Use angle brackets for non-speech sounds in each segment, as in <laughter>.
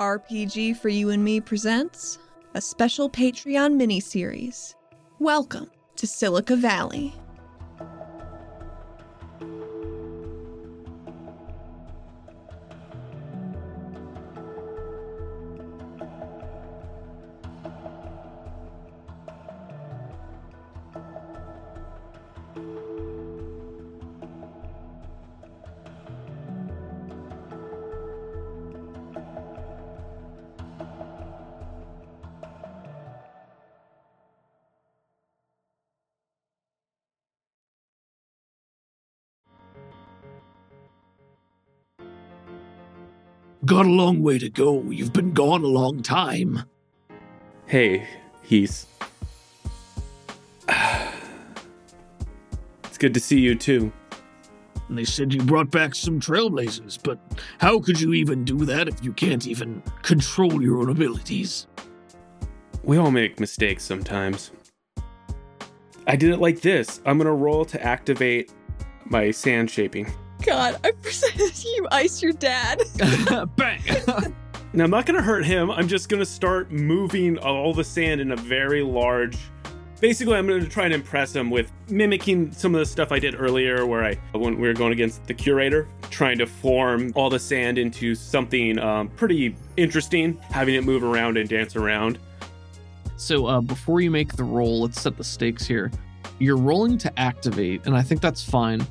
RPG for You and Me presents a special Patreon mini-series. Welcome to Silica Valley. Got a long way to go. You've been gone a long time. Hey, he's. <sighs> it's good to see you too. And they said you brought back some trailblazers, but how could you even do that if you can't even control your own abilities? We all make mistakes sometimes. I did it like this. I'm gonna roll to activate my sand shaping. God, I presented you ice your dad. <laughs> Bang! <laughs> Now I'm not gonna hurt him. I'm just gonna start moving all the sand in a very large. Basically, I'm gonna try and impress him with mimicking some of the stuff I did earlier, where I when we were going against the curator, trying to form all the sand into something um, pretty interesting, having it move around and dance around. So uh, before you make the roll, let's set the stakes here. You're rolling to activate, and I think that's fine.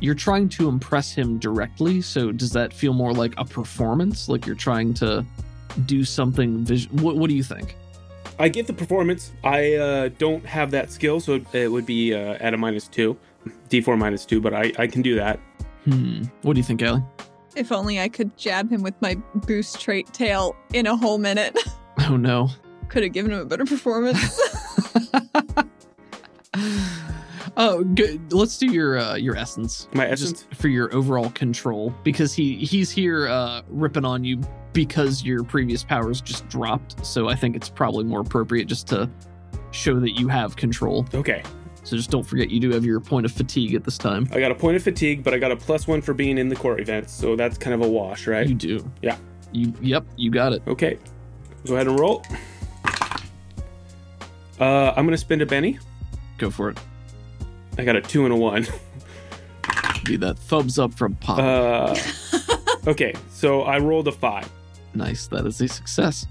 You're trying to impress him directly. So does that feel more like a performance? Like you're trying to do something visual? what, what do you think? I get the performance. I uh, don't have that skill, so it would be uh, at a minus two, <laughs> d4 minus two, but I, I can do that. Hmm. What do you think, Allie? if only I could jab him with my boost trait tail in a whole minute. <laughs> Oh no. Could have given him a better performance. <laughs> oh, good. Let's do your uh, your essence. My Just essence? for your overall control, because he he's here uh, ripping on you because your previous powers just dropped. So I think it's probably more appropriate just to show that you have control. Okay. So just don't forget you do have your point of fatigue at this time. I got a point of fatigue, but I got a plus one for being in the core events, so that's kind of a wash, right? You do. Yeah. You yep, you got it. Okay. Go ahead and roll. Uh, I'm gonna spend a Benny. Go for it. I got a two and a one. Be that thumbs up from Pop. Uh, okay, so I rolled a five. nice. That is a success.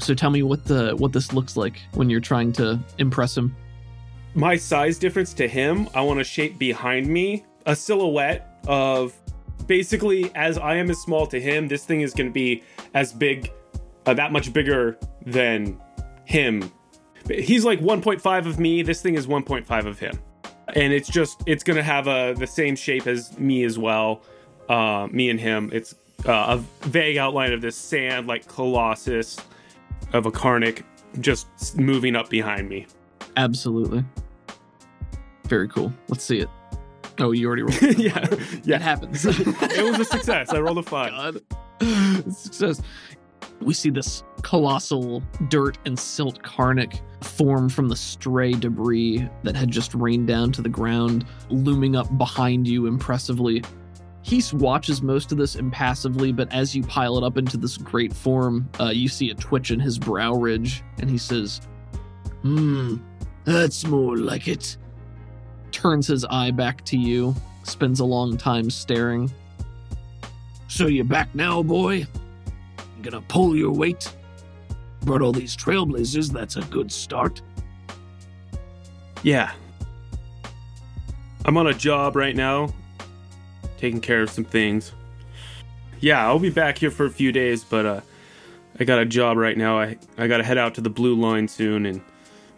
So tell me what the what this looks like when you're trying to impress him. My size difference to him, I want to shape behind me a silhouette of basically as I am as small to him, this thing is going to be as big, uh, that much bigger than him. He's like 1.5 of me. This thing is 1.5 of him, and it's just it's going to have a the same shape as me as well. Uh, me and him. It's uh, a vague outline of this sand like colossus of a Karnak just moving up behind me. Absolutely. Very cool. Let's see it. Oh, you already rolled. <laughs> it. yeah, It yeah. happens. <laughs> it was a success. I rolled a five. <laughs> God. Success. We see this colossal dirt and silt Karnak form from the stray debris that had just rained down to the ground, looming up behind you impressively. He watches most of this impassively, but as you pile it up into this great form, uh, you see a twitch in his brow ridge, and he says, Hmm, that's more like it. turns his eye back to you, spends a long time staring. So you're back now, boy? You gonna pull your weight? Brought all these trailblazers, that's a good start. Yeah. I'm on a job right now, taking care of some things. Yeah, I'll be back here for a few days, but uh, I got a job right now. I I gotta head out to the blue line soon and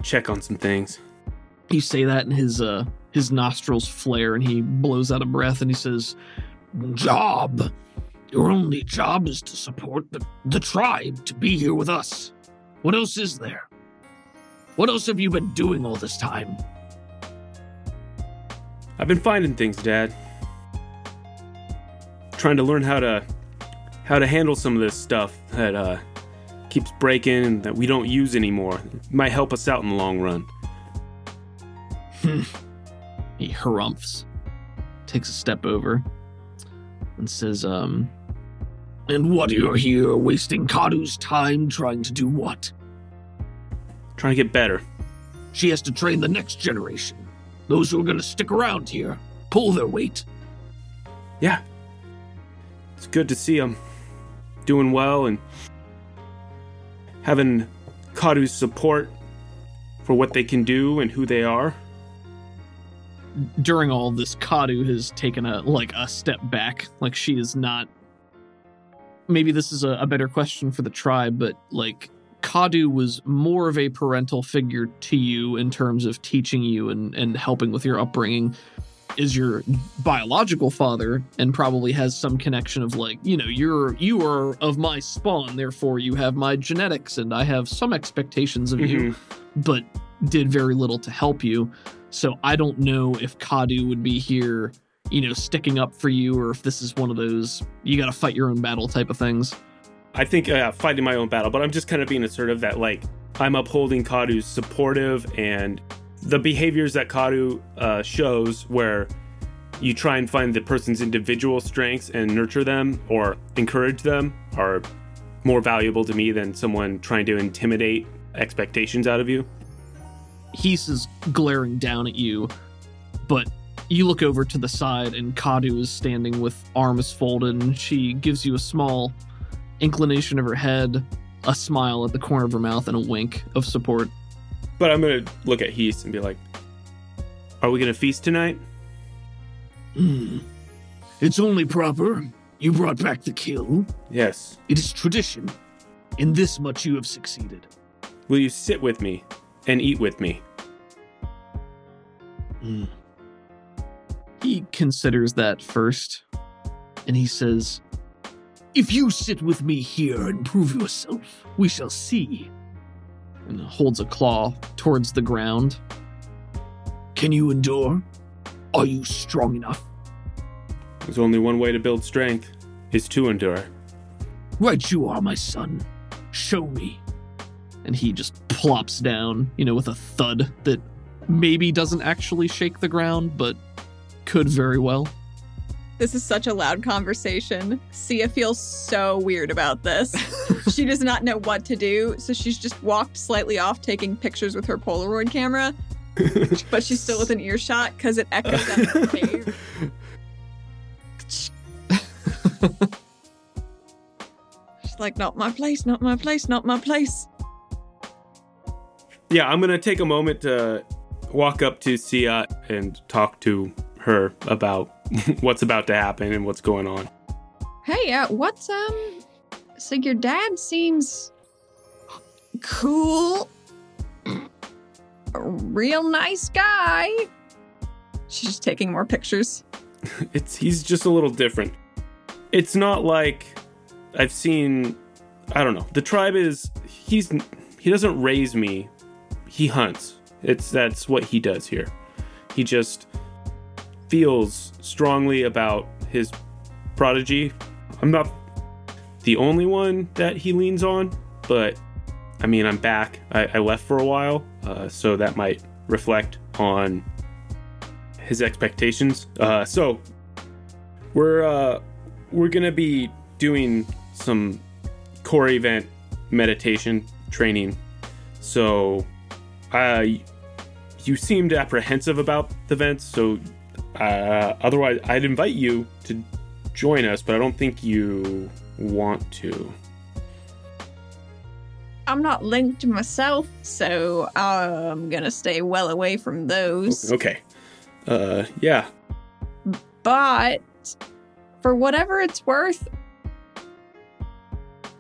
check on some things. You say that, and his uh his nostrils flare, and he blows out a breath, and he says, Job. Your only job is to support the, the tribe, to be here with us. What else is there? What else have you been doing all this time? I've been finding things, Dad. Trying to learn how to how to handle some of this stuff that uh, keeps breaking and that we don't use anymore. It might help us out in the long run. <laughs> He harumphs, takes a step over, and says, um, And what are you're here wasting Kadu's time trying to do what? Trying to get better. She has to train the next generation. Those who are going to stick around here, pull their weight. Yeah. It's good to see them doing well and having Kadu's support for what they can do and who they are. During all this, Kadu has taken a like a step back. Like she is not. Maybe this is a, a better question for the tribe, but like Kadu was more of a parental figure to you in terms of teaching you and, and helping with your upbringing. Is your biological father and probably has some connection of like you know you're you are of my spawn therefore you have my genetics and i have some expectations of you mm-hmm. but did very little to help you. So i don't know if kadu would be here you know sticking up for you or if this is one of those you gotta fight your own battle type of things I think uh, fighting my own battle, but I'm just kind of being assertive that like I'm upholding Kadu's supportive and the behaviors that Kadu uh, shows where you try and find the person's individual strengths and nurture them or encourage them are more valuable to me than someone trying to intimidate expectations out of you. Heath is glaring down at you, but you look over to the side and Kadu is standing with arms folded and she gives you a small inclination of her head, a smile at the corner of her mouth, and a wink of support. But I'm gonna look at Heath and be like, "Are we gonna feast tonight?" Hmm. It's only proper. You brought back the kill. Yes. It is tradition. In this much you have succeeded. Will you sit with me and eat with me? Hmm. He considers that first, and he says, If you sit with me here and prove yourself, we shall see. and holds a claw towards the ground. Can you endure? Are you strong enough? There's only one way to build strength: is to endure. Right you are, my son. Show me. And he just plops down, you know, with a thud that maybe doesn't actually shake the ground, but could very well. This is such a loud conversation. Sia feels so weird about this. <laughs> she does not know what to do, so she's just walked slightly off taking pictures with her Polaroid camera, <laughs> but she's still within earshot because it echoes out of her cave. She's like, not my place, not my place, not my place. Yeah, I'm gonna take a moment to walk up to Sia and talk to her about <laughs> what's about to happen and what's going on. Hey, uh, what's um? So your dad seems cool, a real nice guy. She's just taking more pictures. <laughs> It's he's just a little different. It's not like I've seen I don't know. The tribe is he's he doesn't raise me. He hunts. It's that's what he does here. He just feels strongly about his prodigy. I'm not the only one that he leans on, but I mean, I'm back. I, I left for a while, uh, so that might reflect on his expectations. Uh, so we're uh, we're gonna be doing some core event meditation training. So, uh, you seemed apprehensive about the vents. So, uh, otherwise, I'd invite you to join us, but I don't think you want to. I'm not linked myself, so I'm gonna stay well away from those. Okay. Uh, yeah. But for whatever it's worth,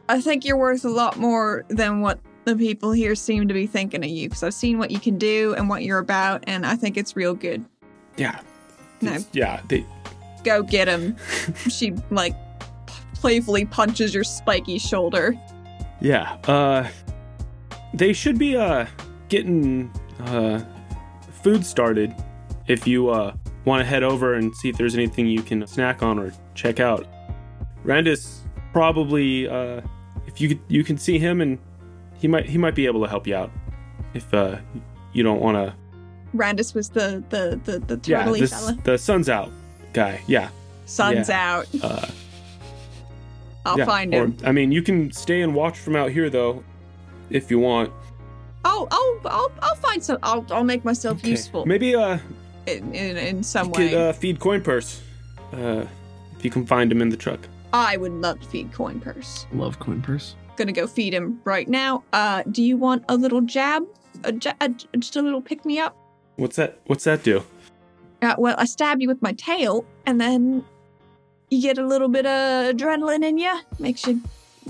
I think you're worth a lot more than what the people here seem to be thinking of you. Because I've seen what you can do and what you're about, and I think it's real good. Yeah. No. Yeah. They, Go get him. <laughs> she like playfully punches your spiky shoulder. Yeah. Uh they should be uh getting uh food started if you uh want to head over and see if there's anything you can snack on or check out. Randus probably uh if you you can see him and he might he might be able to help you out if uh you don't want to Randus was the the the the yeah turtley this, fella. the sun's out guy yeah Sun's yeah. out. uh I'll Yeah, find or- him. I mean, you can stay and watch from out here though, if you want. Oh, oh, I'll, I'll find some. I'll, I'll make myself Okay. useful Maybe uh, in, in, in some you way. could uh, feed Coin Purse, uh, if you can find him in the truck. I would love to feed Coin Purse. Love coin purse. Gonna go feed him right now. Uh, do you want a little jab? A, ja- a just a little pick me up? What's that? What's that do? Uh, well, I stab you with my tail, and then you get a little bit of adrenaline in you. Makes you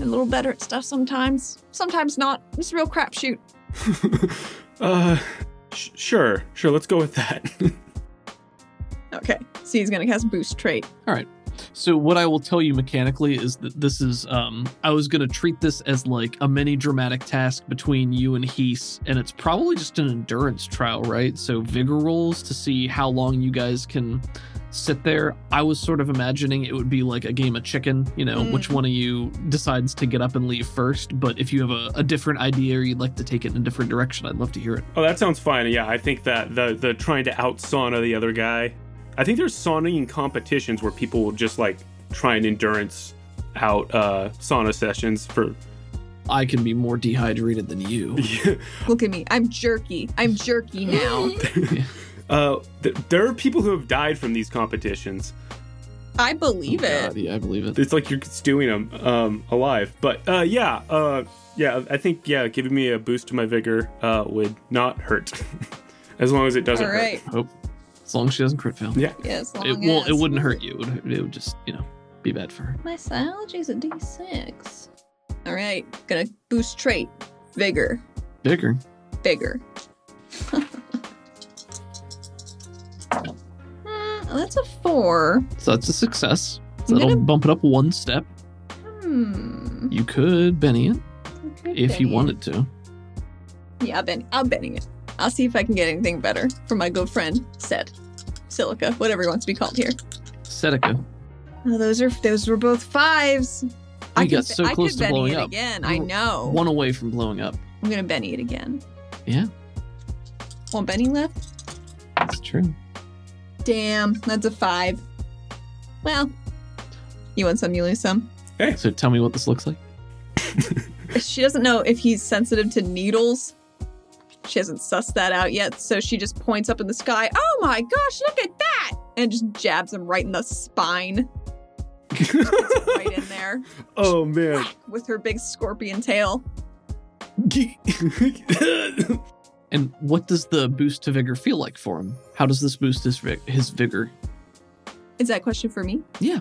a little better at stuff sometimes. Sometimes not. It's a real crapshoot. <laughs> uh, sh- sure, sure. Let's go with that. <laughs> Okay, so he's gonna cast boost trait. So what I will tell you mechanically is that this is um I was gonna treat this as like a mini dramatic task between you and Heath, and it's probably just an endurance trial, right? So vigor rolls to see how long you guys can sit there. I was sort of imagining it would be like a game of chicken, you know, Mm. which one of you decides to get up and leave first. But if you have a, a different idea or you'd like to take it in a different direction, I'd love to hear it. oh, that sounds fine. Yeah, I think that the the trying to out sauna the other guy. I think there's sauning competitions where people will just like try and endurance out uh sauna sessions for. I can be more dehydrated than you. <laughs> Look at me. I'm jerky. I'm jerky now. <laughs> uh, th- there are people who have died from these competitions. I believe Oh, it. God, yeah, I believe it. It's like you're stewing them um, alive. But uh, yeah, uh, yeah, I think yeah, giving me a boost to my vigor uh, would not hurt, <laughs> as long as it doesn't All right. Hope as long as she doesn't crit fail. hurt. Yeah. Yes. It well, it wouldn't hurt you. It would, it would just you know be bad for her. My psychology's a D6. All right. Gonna boost trait. Vigor. Bigger. Vigor. Hmm, <laughs> that's a four. So that's a success. So that'll gonna- bump it up one step. Hmm. You could Benny it Okay, if you Benny. wanted to. Yeah, I'll Benny. I'll Benny it. I'll see if I can get anything better for my good friend, Sed. Silica, whatever he wants to be called here. Seneca. Oh, those are those were both fives. I You got could, so I close could to blowing it up. again. I You were know. One away from blowing up. I'm gonna Benny it again. Yeah. One Benny left. That's true. Damn, that's a five. Well, you want some, you lose some. Okay. So tell me what this looks like. <laughs> She doesn't know if he's sensitive to needles. She hasn't sussed that out yet, so she just points up in the sky. Oh my gosh, look at that! And just jabs him right in the spine, right in there, <laughs> oh man. with her big scorpion tail. <laughs> And what does the boost to vigor feel like for him? How does this boost his his vigor? Is that a question for me? Yeah.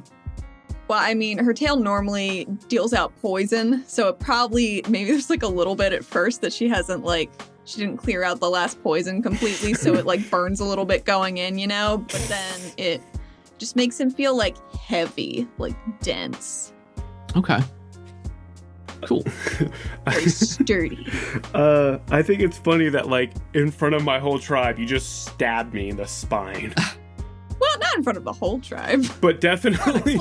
Well, I mean, her tail normally deals out poison, so it probably maybe <laughs> there's like a little bit at first that she hasn't like she didn't clear out the last poison completely, so it like <laughs> burns a little bit going in, you know. But then it just makes him feel like heavy, like dense, Okay. Cool. <laughs> very <laughs> sturdy. uh, I think it's funny that like in front of my whole tribe, you just stabbed me in the spine. Well, not in front of the whole tribe. But definitely,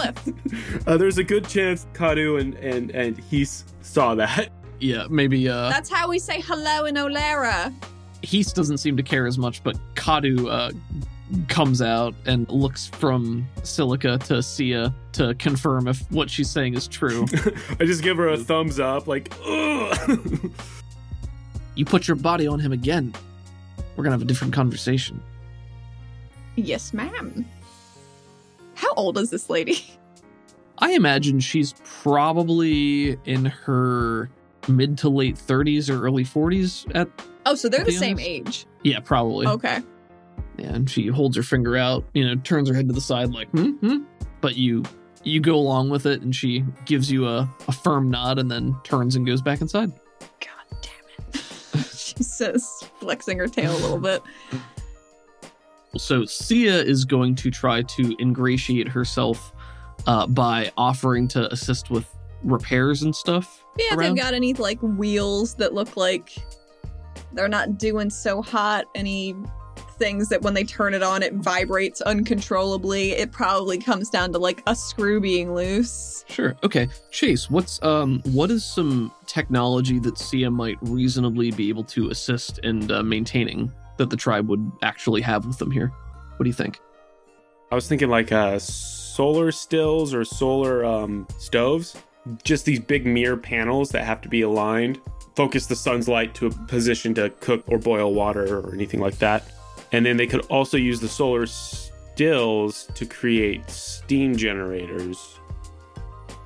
uh, there's a good chance Kadu and and and Heath saw that. Yeah, maybe uh That's how we say hello in Olara. Heath doesn't seem to care as much, but Kadu uh, comes out and looks from Silica to Sia to confirm if what she's saying is true. <laughs> I just give her a thumbs up, like, you put your body on him again, we're gonna have a different conversation. Yes, ma'am. How old is this lady? I imagine she's probably in her mid to late 30s or early 40s at Oh, so they're To the same age. yeah probably Okay. And she holds her finger out you know turns her head to the side like hmm, hmm. but you you go along with it and she gives you a, a firm nod and then turns and goes back inside God damn it. <laughs> she says, flexing her tail a little bit. <laughs> so sia is going to try to ingratiate herself uh, by offering to assist with repairs and stuff Yeah, if around. they've got any like wheels that look like they're not doing so hot, any things that when they turn it on it vibrates uncontrollably, it probably comes down to like a screw being loose. Sure. Okay. Chase, what's um what is some technology that Sia might reasonably be able to assist in uh, maintaining that the tribe would actually have with them here? What do you think? I was thinking like uh, solar stills or solar um, stoves. Just these big mirror panels that have to be aligned, focus the sun's light to a position to cook or boil water or anything like that. And then they could also use the solar stills to create steam generators.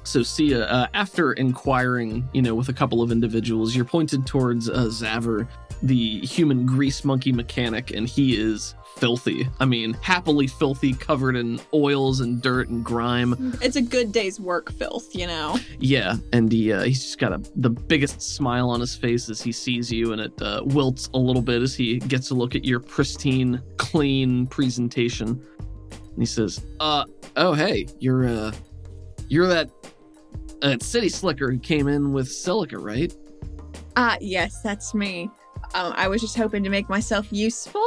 So, Sia, uh, after inquiring, you know, with a couple of individuals, you're pointed towards uh, Zaver, the human grease monkey mechanic, and he is filthy. I mean, happily filthy, covered in oils and dirt and grime. It's a good day's work filth, you know. Yeah, and he uh, he's just got a, the biggest smile on his face as he sees you, and it uh, wilts a little bit as he gets a look at your pristine, clean presentation. And he says, "Uh, oh hey, you're uh, you're that uh, city slicker who came in with silica, right? Ah, yes, that's me. Um, I was just hoping to make myself useful.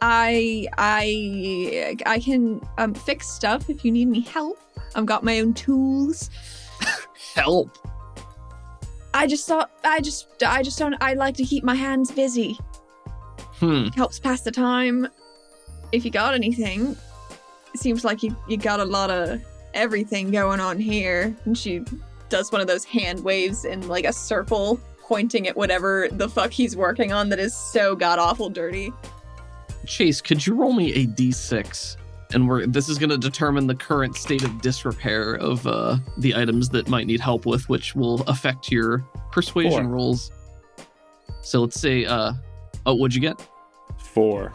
I I I can um, fix stuff if you need any help. I've got my own tools. Help! I just thought I just I just don't I like to keep my hands busy. Hmm. Helps pass the time. If you got anything, it seems like you you got a lot of everything going on here. And she does one of those hand waves in like a circle, pointing at whatever the fuck he's working on that is so god awful dirty. Chase, could you roll me a d6? And we're this is going to determine the current state of disrepair of uh, the items that might need help with, which will affect your persuasion Four. rolls. So let's say, uh, oh, what'd you get? Four.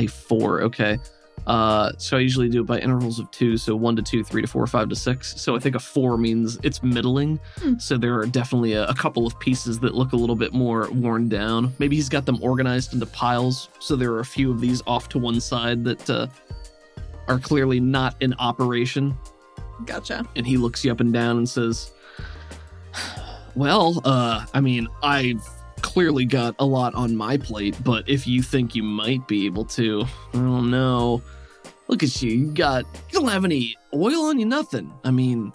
A four. Okay. Uh, so I usually do it by intervals of two, so one to two, three to four, five to six. So I think a four means it's middling. Hmm. So there are definitely a, a couple of pieces that look a little bit more worn down. Maybe he's got them organized into piles. So there are a few of these off to one side that uh, are clearly not in operation. Gotcha. And he looks you up and down and says, "Well, uh, I mean, I've clearly got a lot on my plate, but if you think you might be able to, I don't know. Look at you. You got you don't have any oil on you, nothing. I mean,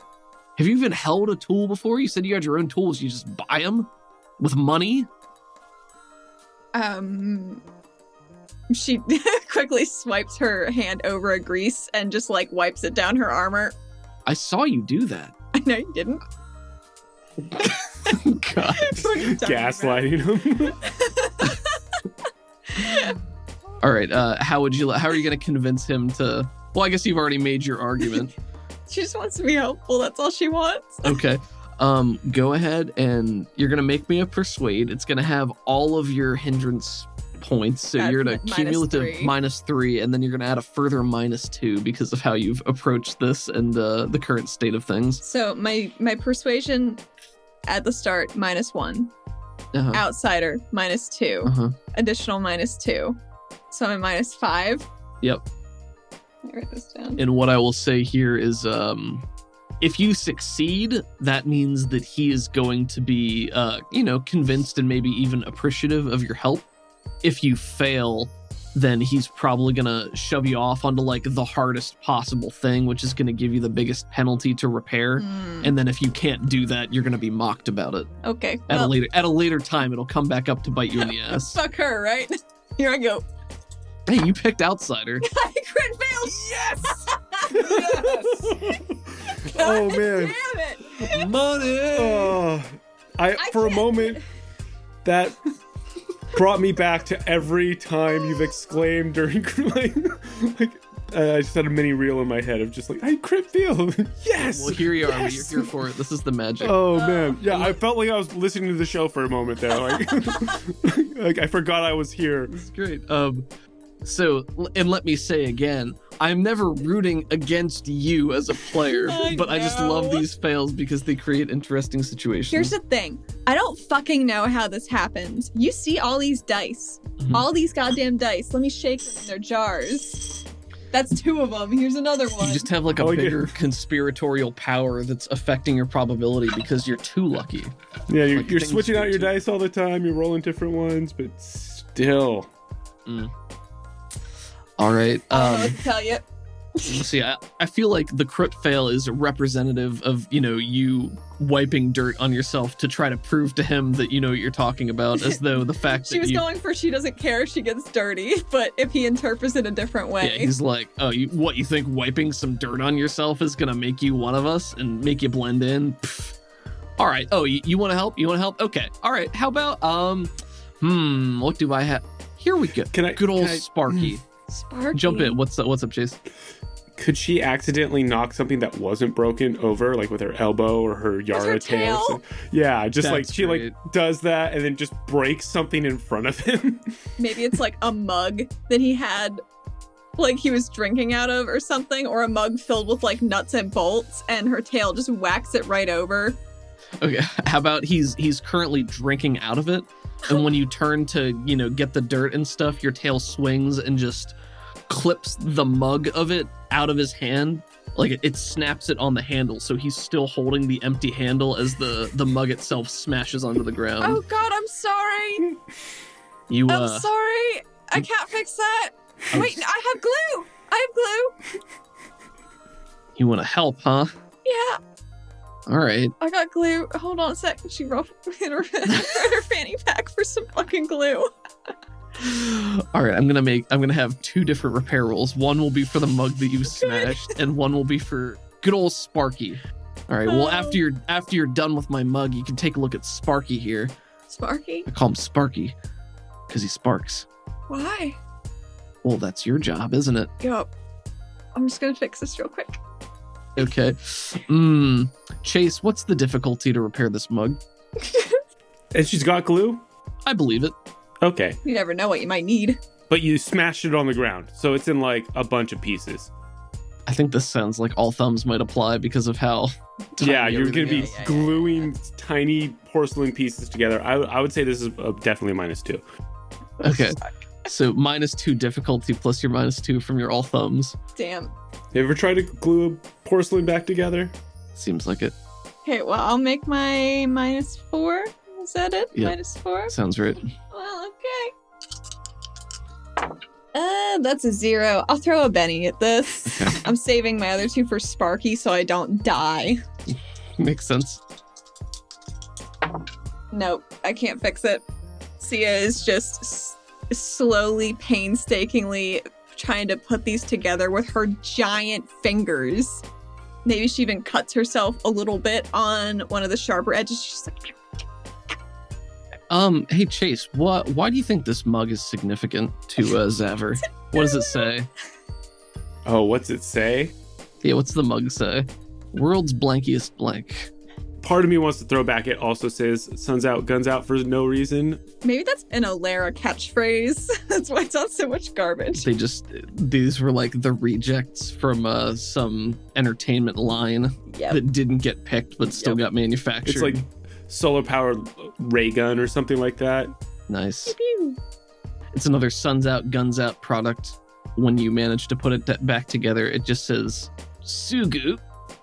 have you even held a tool before? You said you had your own tools. You just buy them with money. Um she <laughs> quickly swipes her hand over a grease and just like wipes it down her armor. I saw you do that. <laughs> I know you didn't. <laughs> God. Gaslighting him. All right. Uh, how would you? How are you going to convince him to? Well, I guess you've already made your argument. <laughs> She just wants to be helpful. That's all she wants. <laughs> Okay. Um, go ahead and you're gonna make me a persuade. It's gonna have all of your hindrance points, so Add you're at a mi- minus cumulative three. minus three, and then you're gonna add a further minus two because of how you've approached this and uh, the current state of things. So my my persuasion at the start minus one, Uh-huh. outsider minus two, Uh-huh. additional minus two, so I'm minus five. Yep. Let me write this down. And what I will say here is, um, if you succeed, that means that he is going to be, uh, you know, convinced and maybe even appreciative of your help. If you fail, then he's probably gonna shove you off onto like the hardest possible thing, which is gonna give you the biggest penalty to repair. Hmm, And then if you can't do that, you're gonna be mocked about it okay. at a later at a later time. It'll come back up to bite you in the <laughs> ass. fuck her, right? <laughs> Here I go. Hey, you picked outsider. <laughs> I crit failed. Yes! oh man. Damn it. Money. Oh, I, I for a can't- moment that brought me back to every time you've exclaimed during <laughs> like, like uh, I just had a mini reel in my head of just like I crit feel. <laughs> yes. Well, here you are. Yes! You're here for it. This is the magic. Oh man, yeah, I felt like I was listening to the show for a moment there. Like, like I forgot I was here. It's great. Um, so and let me say again, I'm never rooting against you as a player, <laughs> I but I just love these fails because they create interesting situations. Here's the thing. I don't fucking know how this happens. You see all these dice, Mhm. all these goddamn dice. Let me shake them in their jars. That's two of them. Here's another one. you just have like a Oh, yeah. bigger conspiratorial power that's affecting your probability because you're too lucky. Yeah, you're, Like you're switching out your too. dice all the time. You're rolling different ones, but still. All right. <laughs> I don't Um, what to tell you. See, I, I feel like the crit fail is representative of, you know, you wiping dirt on yourself to try to prove to him that you know what you're talking about, as though the <laughs> fact She that was you. going for she doesn't care if she gets dirty, <laughs> but if he interprets it a different way, yeah, way. he's like, oh, you, what, you think wiping some dirt on yourself is going to make you one of us and make you blend in? Pff. All right. Oh, you, you want to help? You want to help? Okay. All right. How about, um, hmm, what do I have? Here we go. Can I? Good old can I- Sparky. Sparky. Jump in. What's up? What's up, Chase? Could she accidentally knock something that wasn't broken over, like with her elbow or her Yara her tail? tail? Yeah, just like she great. like does that and then just breaks something in front of him. <laughs> Maybe it's like a mug that he had, like he was drinking out of or something, or a mug filled with like nuts and bolts, and her tail just whacks it right over. Okay. <laughs> How about he's he's currently drinking out of it, and <laughs> when you turn to you know get the dirt and stuff, your tail swings and just clips the mug of it out of his hand. Like it, it snaps it on the handle, so he's still holding the empty handle as the the mug itself smashes onto the ground. oh God, I'm sorry. you I'm uh, sorry. I can't fix that. Wait, I have glue. I have glue. you want to help, huh? Yeah, All right. I got glue. Hold on a sec. She ruffled in <laughs> her, in her fanny pack for some fucking glue. <laughs> All right, I'm gonna make. I'm gonna have two different repair rolls. One will be for the mug that you smashed, <laughs> and one will be for good old Sparky. All right. Well, after you're after you're done with my mug, you can take a look at Sparky here. Sparky, I call him Sparky because he sparks. why? Well, that's your job, isn't it? Yup. I'm just gonna fix this real quick. Okay. Hmm. Chase, what's the difficulty to repair this mug? <laughs> and she's got glue? I believe it. Okay. You never know what you might need. But you smashed it on the ground. So it's in like a bunch of pieces. I think this sounds like all thumbs might apply because of how. <laughs> yeah, you're going to be everything is. Yeah, yeah, yeah. gluing tiny porcelain pieces together. I, I would say this is uh definitely minus two. Okay. So minus two difficulty plus your minus two from your all thumbs. Damn. You ever try to glue a porcelain back together? Seems like it. Okay, well, I'll make my minus four. Is that it? Yeah. Minus four? Sounds right. Well, okay. Uh, that's a zero. I'll throw a Benny at this. Okay. <laughs> I'm saving my other two for Sparky so I don't die. <laughs> Makes sense. Nope, I can't fix it. Sia is just s- slowly, painstakingly trying to put these together with her giant fingers. Maybe she even cuts herself a little bit on one of the sharper edges. She's like, Um, hey Chase, what? Why do you think this mug is significant to uh, <laughs> Zaver? What does it say? Oh, what's it say? Yeah, what's the mug say? World's blankiest blank. Part of me wants to throw back. It also says "Suns out, guns out" for no reason. maybe that's an Alara catchphrase. <laughs> that's why it's on so much garbage. They just these were like the rejects from uh, some entertainment line Yep. that didn't get picked but still Yep. got manufactured. It's like solar powered ray gun or something like that. nice. It's another Suns Out, Guns Out product. When you manage to put it back together, it just says Sugu.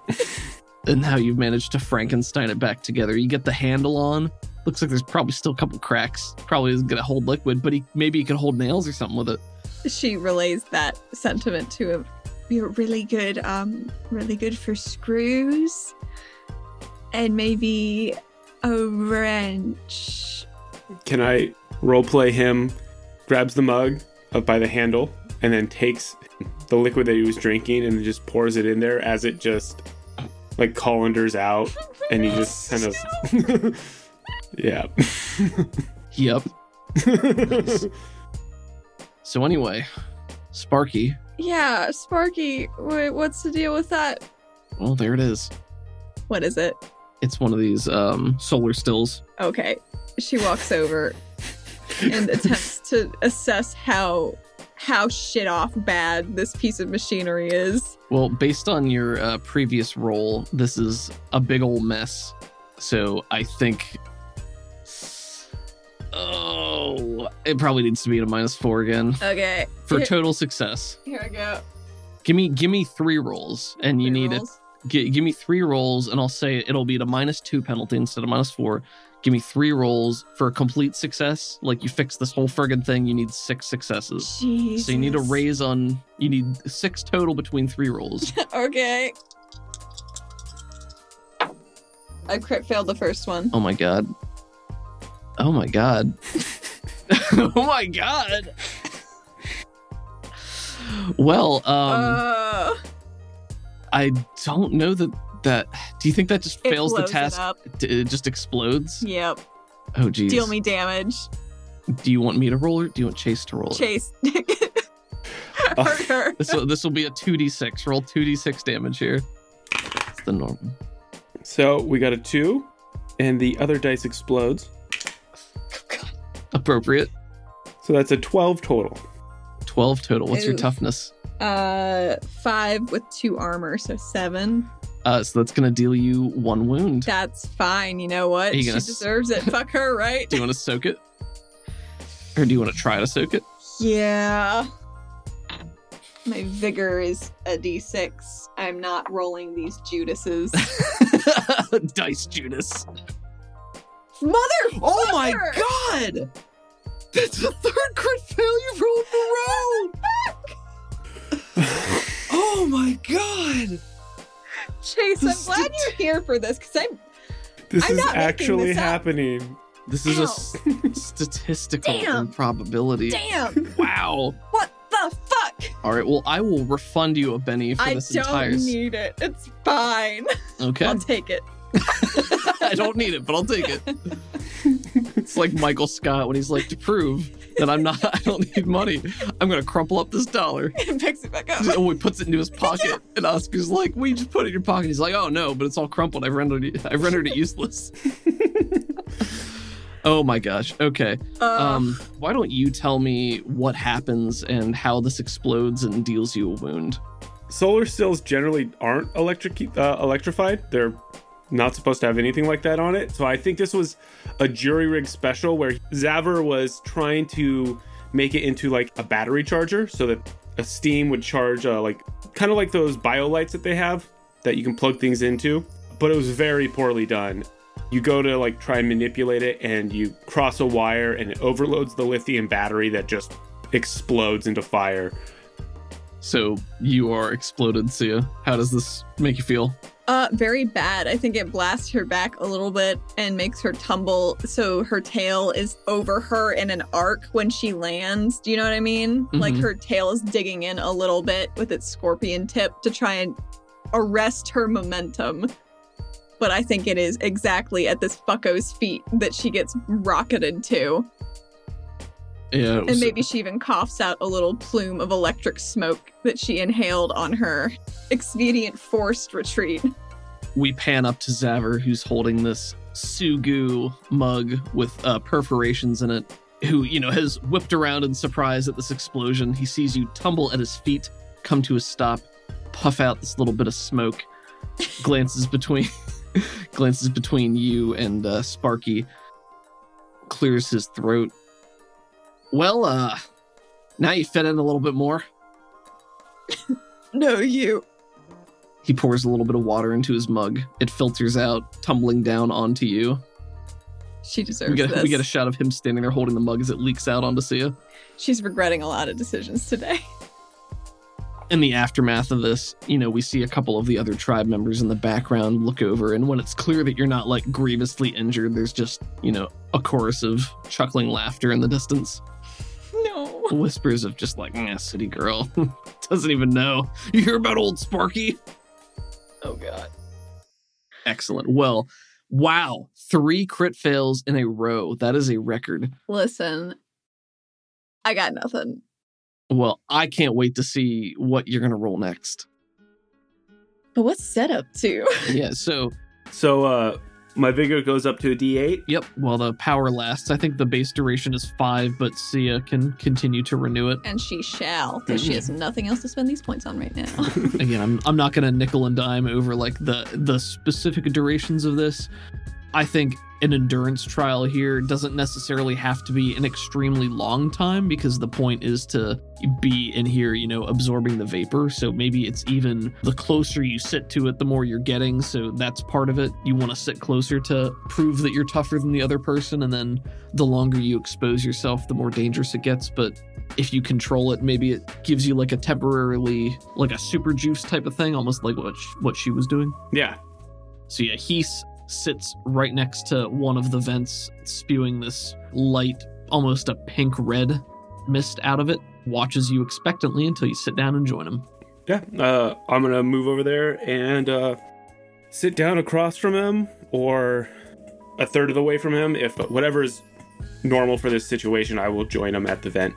<laughs> and how you've managed to Frankenstein it back together. You get the handle on. Looks like there's probably still a couple cracks. Probably isn't gonna hold liquid, but he maybe he could hold nails or something with it. She relays that sentiment to him. You're really good, um, really good for screws. And maybe a wrench. Can I roleplay him? Grabs the mug up by the handle and then takes the liquid that he was drinking and just pours it in there as it just like colanders out, and he just kind of <laughs> yeah. <laughs> Yep. <laughs> So anyway, Sparky. Yeah, Sparky, wait, what's the deal with that? Well, there it is. What is it? It's one of these um, solar stills. Okay. She walks over and attempts to assess how how shit off bad this piece of machinery is. Well, based on your uh, previous roll, this is a big old mess. So I think. Oh, it probably needs to be at a minus four again Okay. for total success. here I go. Give me, give me three rolls, and you need rolls. G- give me three rolls, and I'll say it'll be at a minus two penalty instead of minus four. Give me three rolls for a complete success. Like you fix this whole friggin' thing, you need six successes. Jesus. So you need to raise on. You need six total between three rolls. <laughs> okay. I crit failed the first one. Oh my god. Oh my god. <laughs> <laughs> oh my god. Well, um, uh, I don't know that that. Do you think that just it fails the blows it up. It just explodes. Yep. Oh geez. Deal me damage. Do you want me to roll it? Or do you want Chase to roll it? Chase. <laughs> Oh. Hurt her. <laughs> This will, this will be a two d six. Roll two d six damage here. It's the normal. So we got a two, and the other dice explodes. Appropriate. So that's a 12 total. Twelve total. What's your toughness? Uh, five with two armor, so seven. Uh, so that's gonna deal you one wound. That's fine. You know what? You She gonna s- deserves it. Fuck her, right? <laughs> Do you want to soak it? Or do you want to try to soak it? Yeah. My vigor is a d6. I'm not rolling these Judases. <laughs> Dice Judas. Mother! Oh my god! That's the third crit failure roll in a row! <laughs> <laughs> oh my god! Chase, I'm glad you're here for this because I'm. This I'm is actually this happening. This is a Ow. s- <laughs> statistical Damn. improbability. Damn! <laughs> Wow. What the fuck? All right, well, I will refund you a Benny for I this don't need it. It's fine. Okay. I'll take it. I don't need it, but I'll take it. It's like Michael Scott when he's like, to prove that I'm not, <laughs> I don't need money, I'm gonna crumple up this dollar. <laughs> and picks it back up. Oh, he puts it into his <laughs> pocket, and Oscar's like, "We just put it in your pocket." He's like, "Oh no, but it's all crumpled. I've rendered it. I've rendered it useless." oh my gosh. Okay. Uh, Um, why don't you tell me what happens and how this explodes and deals you a wound? Solar stills generally aren't electric uh, electrified. They're not supposed to have anything like that on it. So I think this was a jury rig special where Zaver was trying to make it into like a battery charger so that a steam would charge uh, like kind of like those bio lights that they have that you can plug things into. But it was very poorly done. You go to like try and manipulate it and you cross a wire and it overloads the lithium battery that just explodes into fire. So you are exploded, Sia. How does this make you feel? Uh, very bad. I think it blasts her back a little bit and makes her tumble so her tail is over her in an arc when she lands. Do you know what I mean? Like Mhm. her tail is digging in a little bit with its scorpion tip to try and arrest her momentum. But I think it is exactly at this fucko's feet that she gets rocketed to. Yeah. And maybe she even coughs out a little plume of electric smoke that she inhaled on her expedient forced retreat. we pan up to Zaver, who's holding this Sugu mug with uh, perforations in it, who, you know, has whipped around in surprise at this explosion. He sees you tumble at his feet, come to a stop, puff out this little bit of smoke, glances between <laughs> glances between you and uh, Sparky, clears his throat. Well, uh, now you fit in a little bit more. <laughs> No, you. He pours a little bit of water into his mug. It filters out, tumbling down onto you. She deserves We get, this. we get a shot of him standing there holding the mug as it leaks out onto Sia. She's regretting a lot of decisions today. <laughs> In the aftermath of this, you know, we see a couple of the other tribe members in the background look over, and when it's clear that you're not like grievously injured, there's just, you know, a chorus of chuckling laughter in the distance. No. <laughs> Whispers of just like, eh, city girl. <laughs> Doesn't even know. You hear about old Sparky? Oh god. Excellent. Well, wow. Three crit fails in a row. That is a record. Listen, I got nothing. Well, I can't wait to see what you're going to roll next. But what's set up to? Yeah, so, So uh my vigor goes up to a D8. yep, while the power lasts, I think the base duration is five, but Sia can continue to renew it. And she shall, because she has nothing else to spend these points on right now. <laughs> Again, I'm, I'm not going to nickel and dime over like the, the specific durations of this. I think an endurance trial here doesn't necessarily have to be an extremely long time because the point is to be in here, you know, absorbing the vapor. So maybe it's even the closer you sit to it, the more you're getting. So that's part of it. You want to sit closer to prove that you're tougher than the other person. And then the longer you expose yourself, the more dangerous it gets. But if you control it, maybe it gives you like a temporarily, like a super juice type of thing, almost like what, what she was doing. Yeah. So yeah, Heath sits right next to one of the vents, spewing this light, almost a pink red mist out of it. Watches you expectantly until you sit down and join him. Yeah. Uh, I'm gonna move over there and uh, sit down across from him, or a third of the way from him. If whatever is normal for this situation, I will join him at the vent.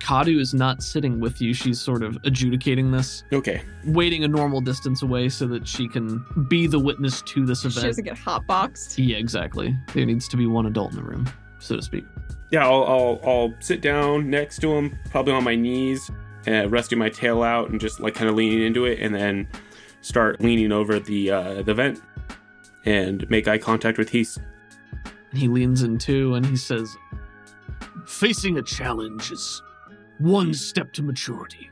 Kadu is not sitting with you. She's sort of adjudicating this, Okay. waiting a normal distance away so that she can be the witness to this event. She doesn't get hotboxed. Yeah, exactly. There needs to be one adult in the room, so to speak. Yeah, I'll, I'll I'll sit down next to him, probably on my knees, uh, resting my tail out and just like kind of leaning into it, and then start leaning over the uh, the vent and make eye contact with Heath. He leans in too and he says, Facing a challenge is one step to maturity.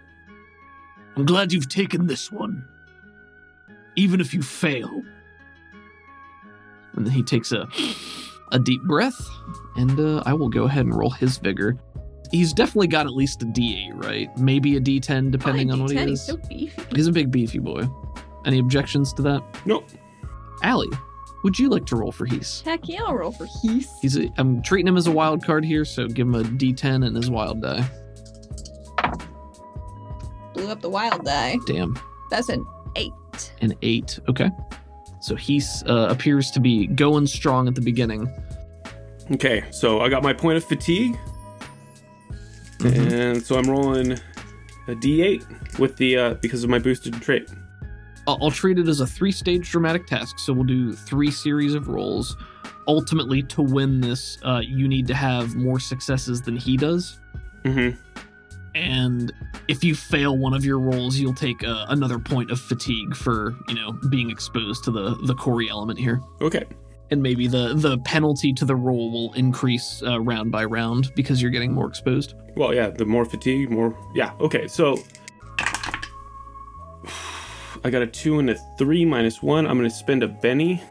I'm glad you've taken this one. Even if you fail, and then he takes a a deep breath, and uh, I will go ahead and roll his vigor. He's definitely got at least a D8, right? Maybe a D10, depending Fine, on what he is. He's so beefy. He's a big beefy boy. Any objections to that? Nope. Allie, would you like to roll for Heath? Heck yeah, I'll roll for Heath. He's a, I'm treating him as a wild card here, so give him a D10 and his wild die. Blew up the wild die. Damn, That's an eight. an eight. Okay. So Heath uh, appears to be going strong at the beginning. Okay, so I got my point of fatigue, Mhm. and so I'm rolling a D8 with the uh, because of my boosted trait. I'll, I'll treat it as a three stage dramatic task. So we'll do three series of rolls. Ultimately, to win this, uh, you need to have more successes than he does. Mm-hmm. And if you fail one of your rolls, you'll take uh, another point of fatigue for you know being exposed to the the Corey element here. Okay. And maybe the the penalty to the roll will increase uh, round by round because you're getting more exposed. Well, yeah, the more fatigue, more. Yeah, okay, so. <sighs> I got a two and a three minus one. I'm going to spend a Benny.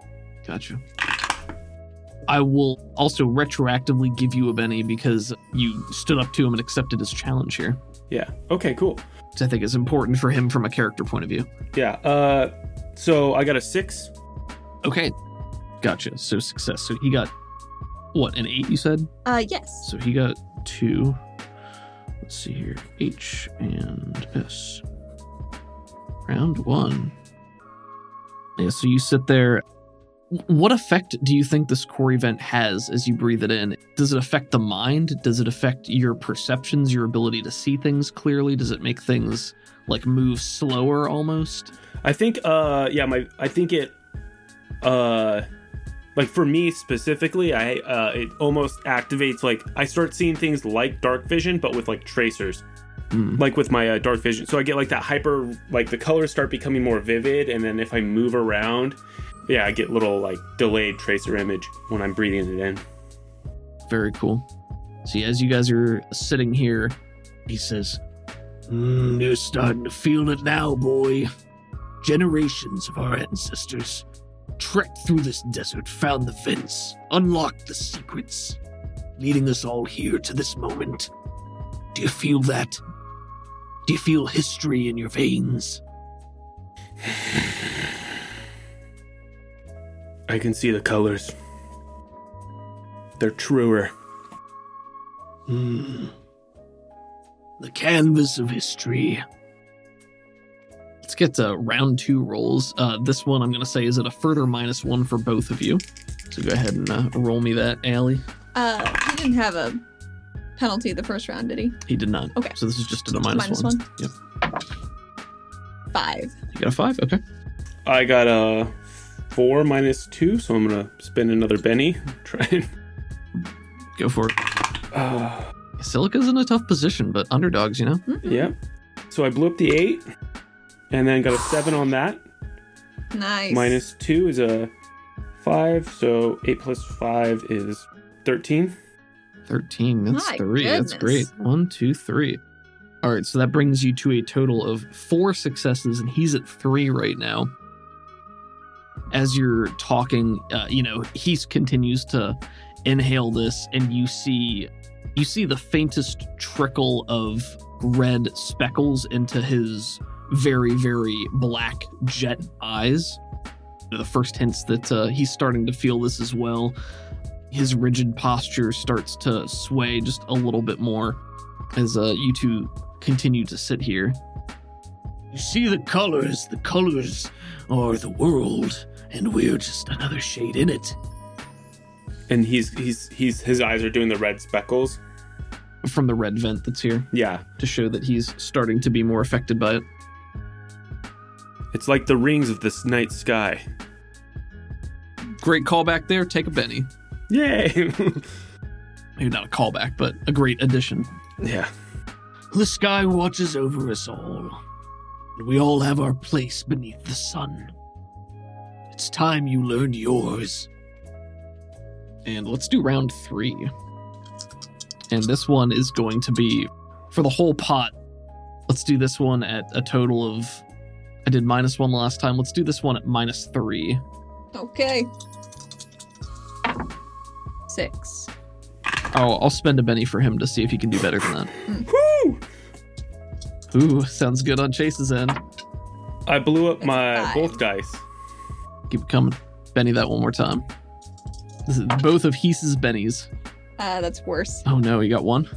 Gotcha. I will also retroactively give you a Benny because you stood up to him and accepted his challenge here. Yeah, okay, cool. Which I think is important for him from a character point of view. Yeah, uh, so I got a six. Okay. Gotcha. So success. So he got what, an eight you said? Uh, yes. So he got two. Let's see here. H and S. Round one. Yeah, so you sit there. What effect do you think this core event has as you breathe it in? Does it affect the mind? Does it affect your perceptions, your ability to see things clearly? Does it make things like move slower almost? I think, uh, yeah, my, I think it, uh, like for me specifically, I, uh, it almost activates, like, I start seeing things like dark vision, but with like tracers. Hmm. like with my uh, dark vision so i get like that hyper like the colors start becoming more vivid and then if i move around yeah i get little like delayed tracer image when i'm breathing it in Very cool. See, as you guys are sitting here, he says, "Mm, You're starting to feel it now, boy. Generations of our ancestors trekked through this desert, found the vents, unlocked the secrets, leading us all here to this moment. Do you feel that? Do you feel history in your veins? I can see the colors they're truer Hmm. The canvas of history. let's get to round two rolls. Uh, this one I'm going to say is at a further minus one for both of you. So go ahead and uh, roll me that, Allie. Uh, he didn't have a penalty the first round, did he? He did not. Okay. So this is just at a a minus, minus one. one? Yep. Five. You got a five? Okay. i got a four minus two so i'm gonna spend another benny <laughs> try and Go for it. uh, <sighs> Silica's in a tough position, but underdogs, you know? Mhm. yeah so i blew up the eight and then got a seven on that Nice. minus two is a 5. So 8 plus 5 is 13. 13. That's My three. That's great. One, two, three. All right, so that brings you to a total of four successes, and he's at three right now. As you're talking, uh, you know, he continues to inhale this, and you see, you see the faintest trickle of red speckles into his very, very black jet eyes. The first hints that uh, he's starting to feel this as well his rigid posture starts to sway just a little bit more as uh, you two continue to sit here. You see the colors, the colors are the world, and we're just another shade in it. And he's he's he's his eyes are doing the red speckles. From the red vent that's here Yeah. to show that he's starting to be more affected by it. It's like the rings of this night sky. Great callback there. Take a Benny. Yay. <laughs> Maybe not a callback, but a great addition. yeah. The sky watches over us all, and we all have our place beneath the sun. It's time you learned yours. And let's do round three. And this one is going to be for the whole pot. Let's do this one at a total of. I did minus one last time. Let's do this one at minus three. Okay. Six. Oh, I'll spend a Benny for him to see if he can do better than that. Hmm. Woo! Ooh, sounds good on Chase's end. I blew up my five. both dice. Keep it coming. Benny that one more time. This is both of Heath's Bennies. Uh, that's worse. Oh no, you got one?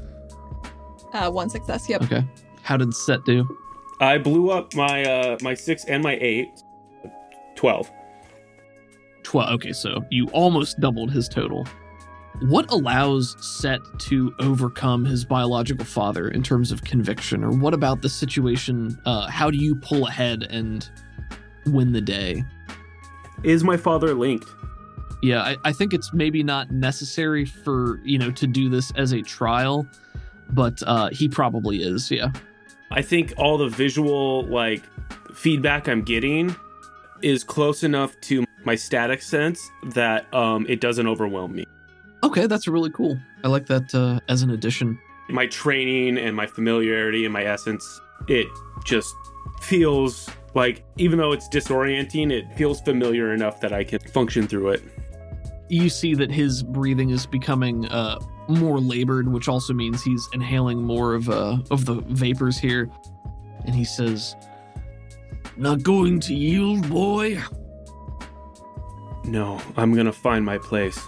Uh, one success. Yep. Okay. How did Set do? I blew up my uh my 6 and my 8. 12. 12. Okay, so you almost doubled his total. What allows Set to overcome his biological father in terms of conviction? Or what about the situation? Uh, how do you pull ahead and win the day? Is my father linked? Yeah, I, I think it's maybe not necessary for, you know, to do this as a trial, but uh, he probably is, yeah. I think all the visual like feedback I'm getting is close enough to my static sense that um it doesn't overwhelm me. Okay, that's really cool. I like that uh, as an addition. My training and my familiarity and my essence, it just feels like even though it's disorienting, it feels familiar enough that I can function through it. You see that his breathing is becoming uh, more labored, which also means he's inhaling more of uh, of the vapors here. And he says, Not going to yield, boy? No, I'm gonna find my place.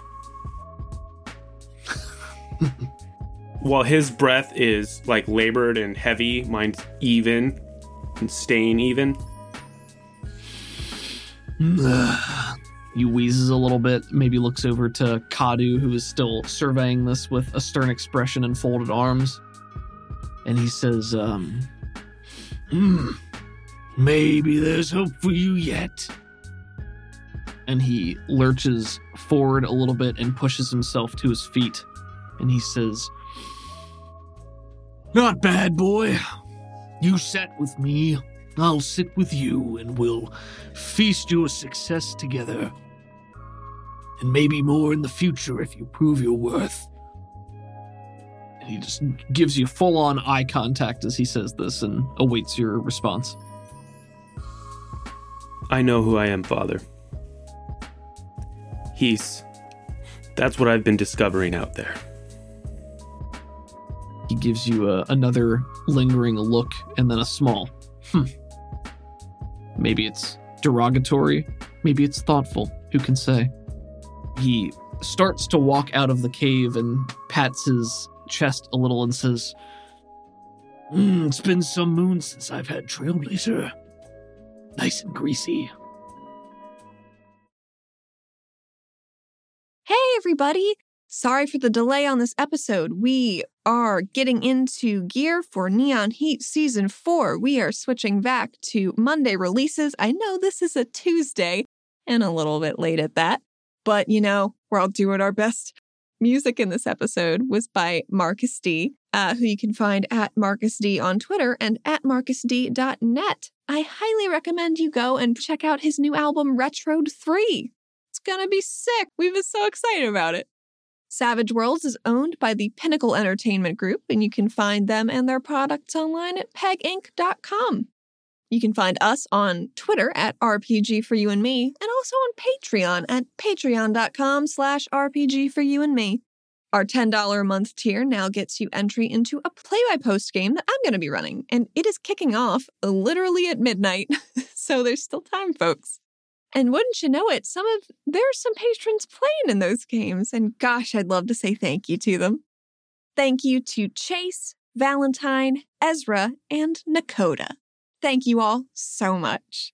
<laughs> While his breath is like labored and heavy, mine's even and staying even. <sighs> He wheezes a little bit, maybe looks over to Kadu, who is still surveying this with a stern expression and folded arms. And he says, um, Hmm. Maybe there's hope for you yet. and he lurches forward a little bit and pushes himself to his feet. And he says, Not bad, boy. You sat with me, I'll sit with you, and we'll feast your success together. And maybe more in the future if you prove your worth. and he just gives you full on eye contact as he says this and awaits your response. I know who I am, Father. He's. That's what I've been discovering out there. He gives you a, another lingering look and then a small, hmm. Maybe it's derogatory, maybe it's thoughtful. Who can say? He starts to walk out of the cave and pats his chest a little and says, Hmm, it's been some moons since I've had Trailblazer. Nice and greasy. Hey, everybody! Sorry for the delay on this episode. We are getting into gear for Neon Heat Season 4. We are switching back to Monday releases. I know this is a Tuesday and a little bit late at that, but you know, we're all doing our best. Music in this episode was by Marcus D, uh, who you can find at Marcus D on Twitter and at marcusd.net. I highly recommend you go and check out his new album, Retroed 3. It's to be sick. We've been so excited about it. Savage Worlds is owned by the Pinnacle Entertainment Group, and you can find them and their products online at peginc.com. You can find us on Twitter at RPG for you and me, and also on Patreon at patreon.com slash RPG for you and me. Our $10 a month tier now gets you entry into a play by post game that I'm going to be running, and it is kicking off literally at midnight. <laughs> so there's still time, folks. And wouldn't you know it, some of there's some patrons playing in those games, and gosh, I'd love to say thank you to them. Thank you to Chase, Valentine, Ezra, and Nakota. Thank you all so much.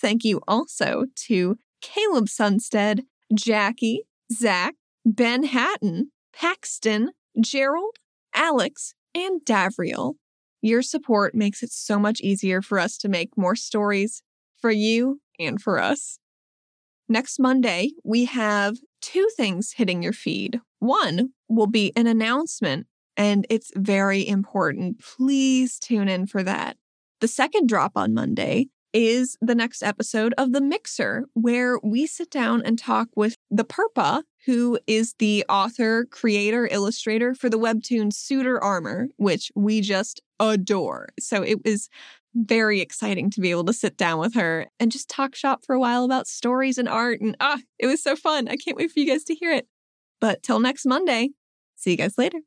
Thank you also to Caleb Sunstead, Jackie, Zach, Ben Hatton, Paxton, Gerald, Alex, and Davriel. Your support makes it so much easier for us to make more stories for you and for us. Next Monday, we have two things hitting your feed. One will be an announcement, and it's very important. Please tune in for that. The second drop on Monday is the next episode of The Mixer, where we sit down and talk with the Perpa, who is the author, creator, illustrator for the webtoon Suitor Armor, which we just adore. So it was very exciting to be able to sit down with her and just talk shop for a while about stories and art. And ah, it was so fun. I can't wait for you guys to hear it. But till next Monday, see you guys later.